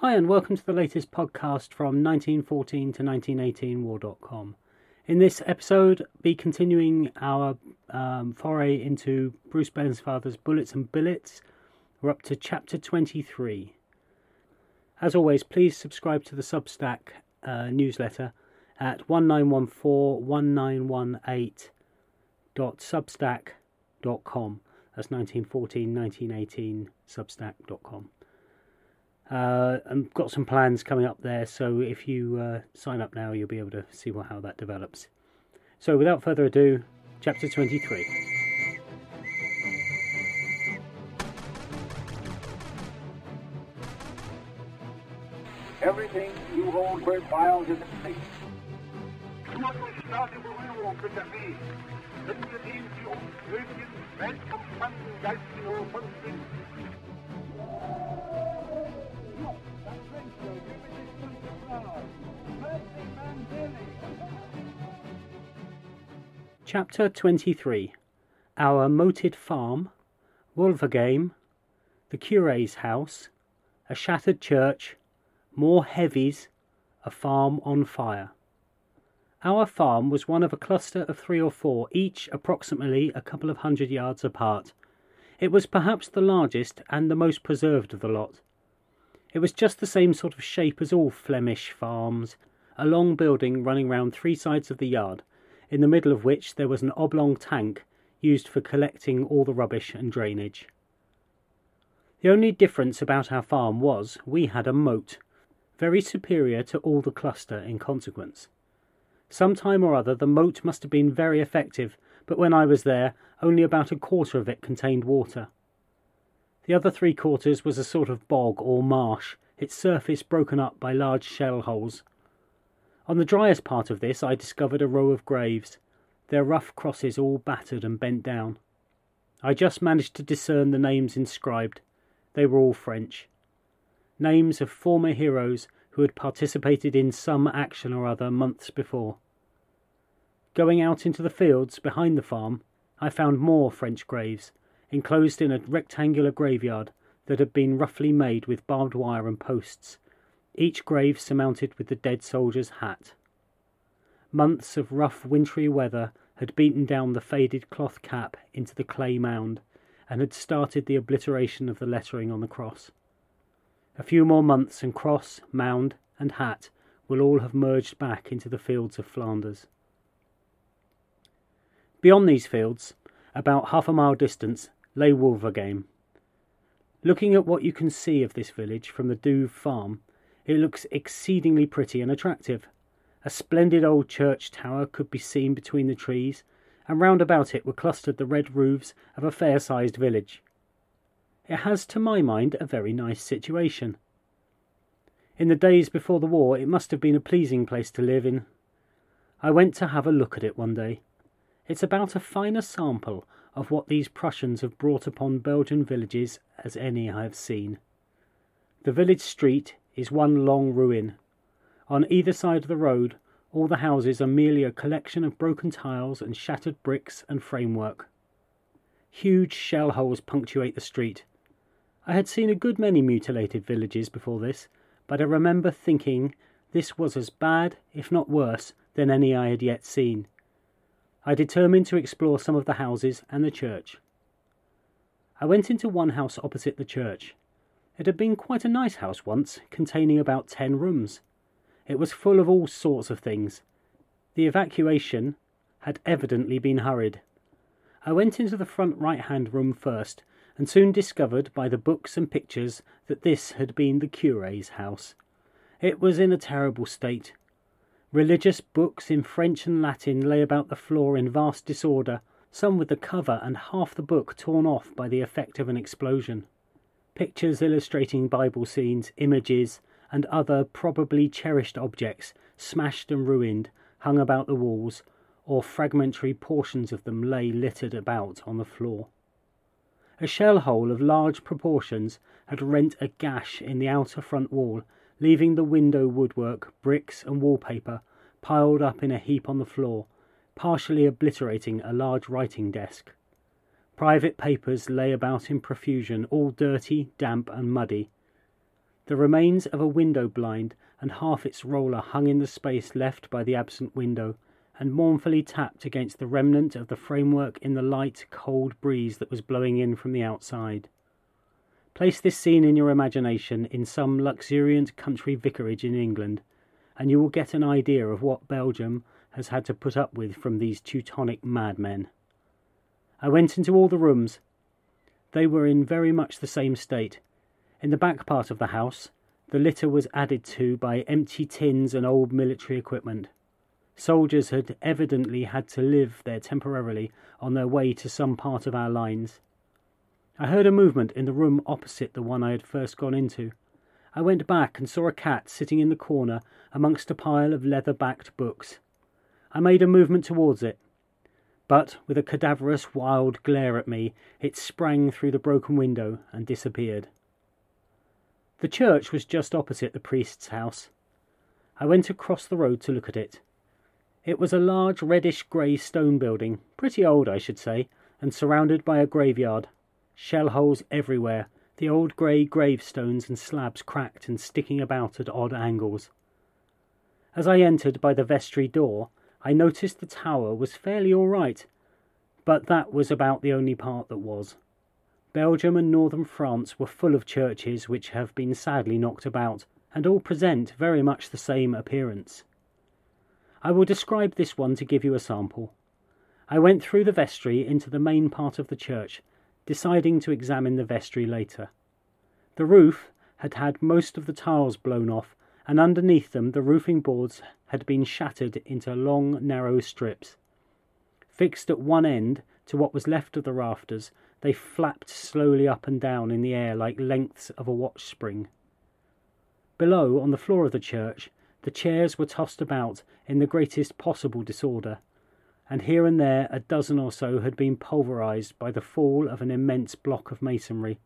Hi, and welcome to the latest podcast from 1914 to 1918 war.com. In this episode, be continuing our um, foray into Bruce Bairnsfather's Bullets and Billets. We're up to chapter 23. As always, please subscribe to the Substack uh, newsletter at 19141918.substack.com. That's 1914 1918 substack.com. Uh, and got some plans coming up there, so if you uh, sign up now, you'll be able to see what, how that develops. So, without further ado, chapter 23. Everything you hold worthwhile is at stake. Chapter 23 Our Moated Farm, Wulverghem, the Curé's House, a Shattered Church, More Heavies, a Farm on Fire. Our farm was one of a cluster of three or four, each approximately a couple of hundred yards apart. It was perhaps the largest and the most preserved of the lot. It was just the same sort of shape as all Flemish farms, a long building running round three sides of the yard, in the middle of which there was an oblong tank used for collecting all the rubbish and drainage. The only difference about our farm was we had a moat, very superior to all the cluster in consequence. Some time or other the moat must have been very effective, but when I was there, only about a quarter of it contained water. The other three quarters was a sort of bog or marsh, its surface broken up by large shell holes. On the driest part of this I discovered a row of graves, their rough crosses all battered and bent down. I just managed to discern the names inscribed. They were all French. Names of former heroes who had participated in some action or other months before. Going out into the fields behind the farm, I found more French graves, enclosed in a rectangular graveyard that had been roughly made with barbed wire and posts, each grave surmounted with the dead soldier's hat. Months of rough wintry weather had beaten down the faded cloth cap into the clay mound and had started the obliteration of the lettering on the cross. A few more months and cross, mound, and hat will all have merged back into the fields of Flanders. Beyond these fields, about half a mile distant, lay Wulverghem. Looking at what you can see of this village from the Douve farm, it looks exceedingly pretty and attractive. A splendid old church tower could be seen between the trees, and round about it were clustered the red roofs of a fair sized village. It has, to my mind, a very nice situation. In the days before the war, it must have been a pleasing place to live in. I went to have a look at it one day. It's about a finer sample of what these Prussians have brought upon Belgian villages as any I have seen. The village street is one long ruin. On either side of the road, all the houses are merely a collection of broken tiles and shattered bricks and framework. Huge shell holes punctuate the street. I had seen a good many mutilated villages before this, but I remember thinking this was as bad, if not worse, than any I had yet seen. I determined to explore some of the houses and the church. I went into one house opposite the church. It had been quite a nice house once, containing about ten rooms. It was full of all sorts of things. The evacuation had evidently been hurried. I went into the front right hand room first, and soon discovered by the books and pictures that this had been the curé's house. It was in a terrible state. Religious books in French and Latin lay about the floor in vast disorder, some with the cover and half the book torn off by the effect of an explosion. Pictures illustrating Bible scenes, images, and other probably cherished objects, smashed and ruined, hung about the walls, or fragmentary portions of them lay littered about on the floor. A shell hole of large proportions had rent a gash in the outer front wall, leaving the window woodwork, bricks, and wallpaper piled up in a heap on the floor, partially obliterating a large writing desk. Private papers lay about in profusion, all dirty, damp, and muddy. The remains of a window blind and half its roller hung in the space left by the absent window, and mournfully tapped against the remnant of the framework in the light, cold breeze that was blowing in from the outside. Place this scene in your imagination in some luxuriant country vicarage in England, and you will get an idea of what Belgium has had to put up with from these Teutonic madmen. I went into all the rooms. They were in very much the same state. In the back part of the house, the litter was added to by empty tins and old military equipment. Soldiers had evidently had to live there temporarily on their way to some part of our lines. I heard a movement in the room opposite the one I had first gone into. I went back and saw a cat sitting in the corner amongst a pile of leather backed books. I made a movement towards it, but with a cadaverous wild glare at me, it sprang through the broken window and disappeared. The church was just opposite the priest's house. I went across the road to look at it. It was a large reddish grey stone building, pretty old I should say, and surrounded by a graveyard shell holes everywhere, the old grey gravestones and slabs cracked and sticking about at odd angles. As I entered by the vestry door, I noticed the tower was fairly all right, but that was about the only part that was. Belgium and northern France were full of churches which have been sadly knocked about, and all present very much the same appearance. I will describe this one to give you a sample. I went through the vestry into the main part of the church deciding to examine the vestry later. The roof had had most of the tiles blown off, and underneath them the roofing boards had been shattered into long, narrow strips. Fixed at one end to what was left of the rafters, they flapped slowly up and down in the air like lengths of a watch spring. Below, on the floor of the church, the chairs were tossed about in the greatest possible disorder, and here and there a dozen or so had been pulverized by the fall of an immense block of masonry.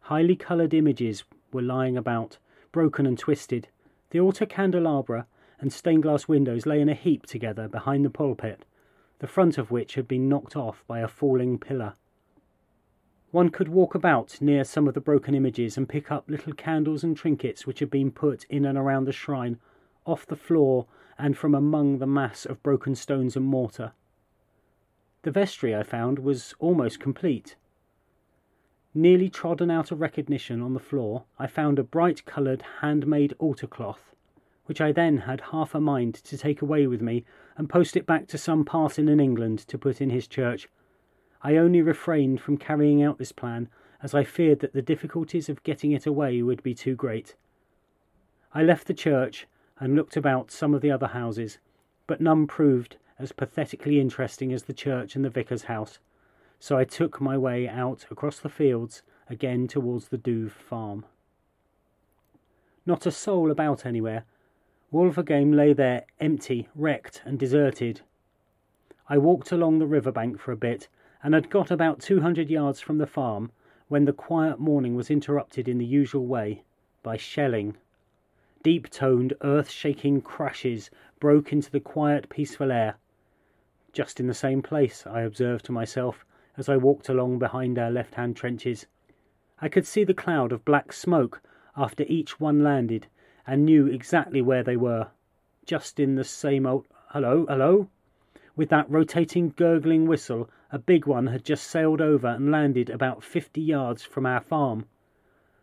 Highly coloured images were lying about, broken and twisted. The altar candelabra and stained glass windows lay in a heap together behind the pulpit, the front of which had been knocked off by a falling pillar. One could walk about near some of the broken images and pick up little candles and trinkets which had been put in and around the shrine, off the floor and from among the mass of broken stones and mortar. The vestry, I found, was almost complete. Nearly trodden out of recognition on the floor, I found a bright coloured handmade altar cloth, which I then had half a mind to take away with me and post it back to some parson in England to put in his church. I only refrained from carrying out this plan as I feared that the difficulties of getting it away would be too great. I left the church and looked about some of the other houses, but none proved as pathetically interesting as the church and the vicar's house, so I took my way out across the fields again towards the Douve farm. Not a soul about anywhere. Wulverghem lay there empty, wrecked, and deserted. I walked along the river bank for a bit, and had got about two hundred yards from the farm when the quiet morning was interrupted in the usual way by shelling. Deep toned, earth shaking crashes broke into the quiet, peaceful air. Just in the same place, I observed to myself as I walked along behind our left hand trenches. I could see the cloud of black smoke after each one landed, and knew exactly where they were. Just in the same old. Hello, hello! With that rotating, gurgling whistle, a big one had just sailed over and landed about fifty yards from our farm.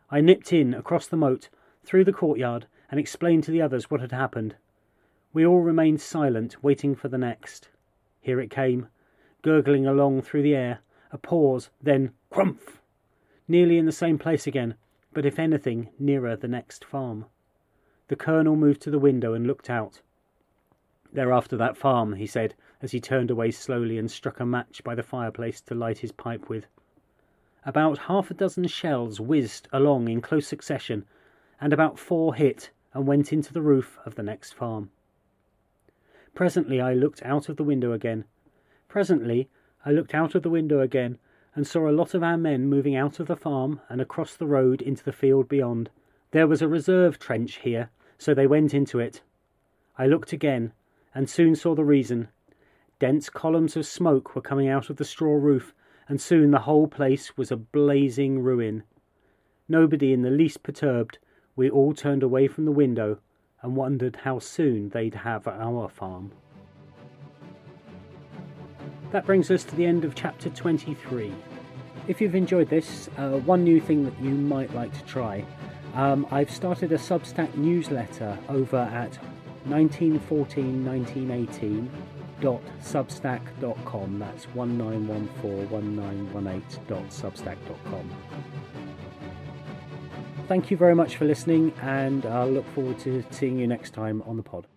I nipped in across the moat, through the courtyard, and explained to the others what had happened. We all remained silent, waiting for the next. Here it came, gurgling along through the air, a pause, then crumph! Nearly in the same place again, but if anything, nearer the next farm. The colonel moved to the window and looked out. They're after that farm, he said, as he turned away slowly and struck a match by the fireplace to light his pipe with. About half a dozen shells whizzed along in close succession, and about four hit and went into the roof of the next farm. Presently I looked out of the window again. Presently I looked out of the window again and saw a lot of our men moving out of the farm and across the road into the field beyond. There was a reserve trench here, so they went into it. I looked again and soon saw the reason. Dense columns of smoke were coming out of the straw roof, and soon the whole place was a blazing ruin. Nobody in the least perturbed we all turned away from the window and wondered how soon they'd have our farm. That brings us to the end of chapter 23. If you've enjoyed this, uh, one new thing that you might like to try um, I've started a Substack newsletter over at 1914-1918.substack.com. That's 1914-1918.substack.com. Thank you very much for listening, and I look forward to seeing you next time on the pod.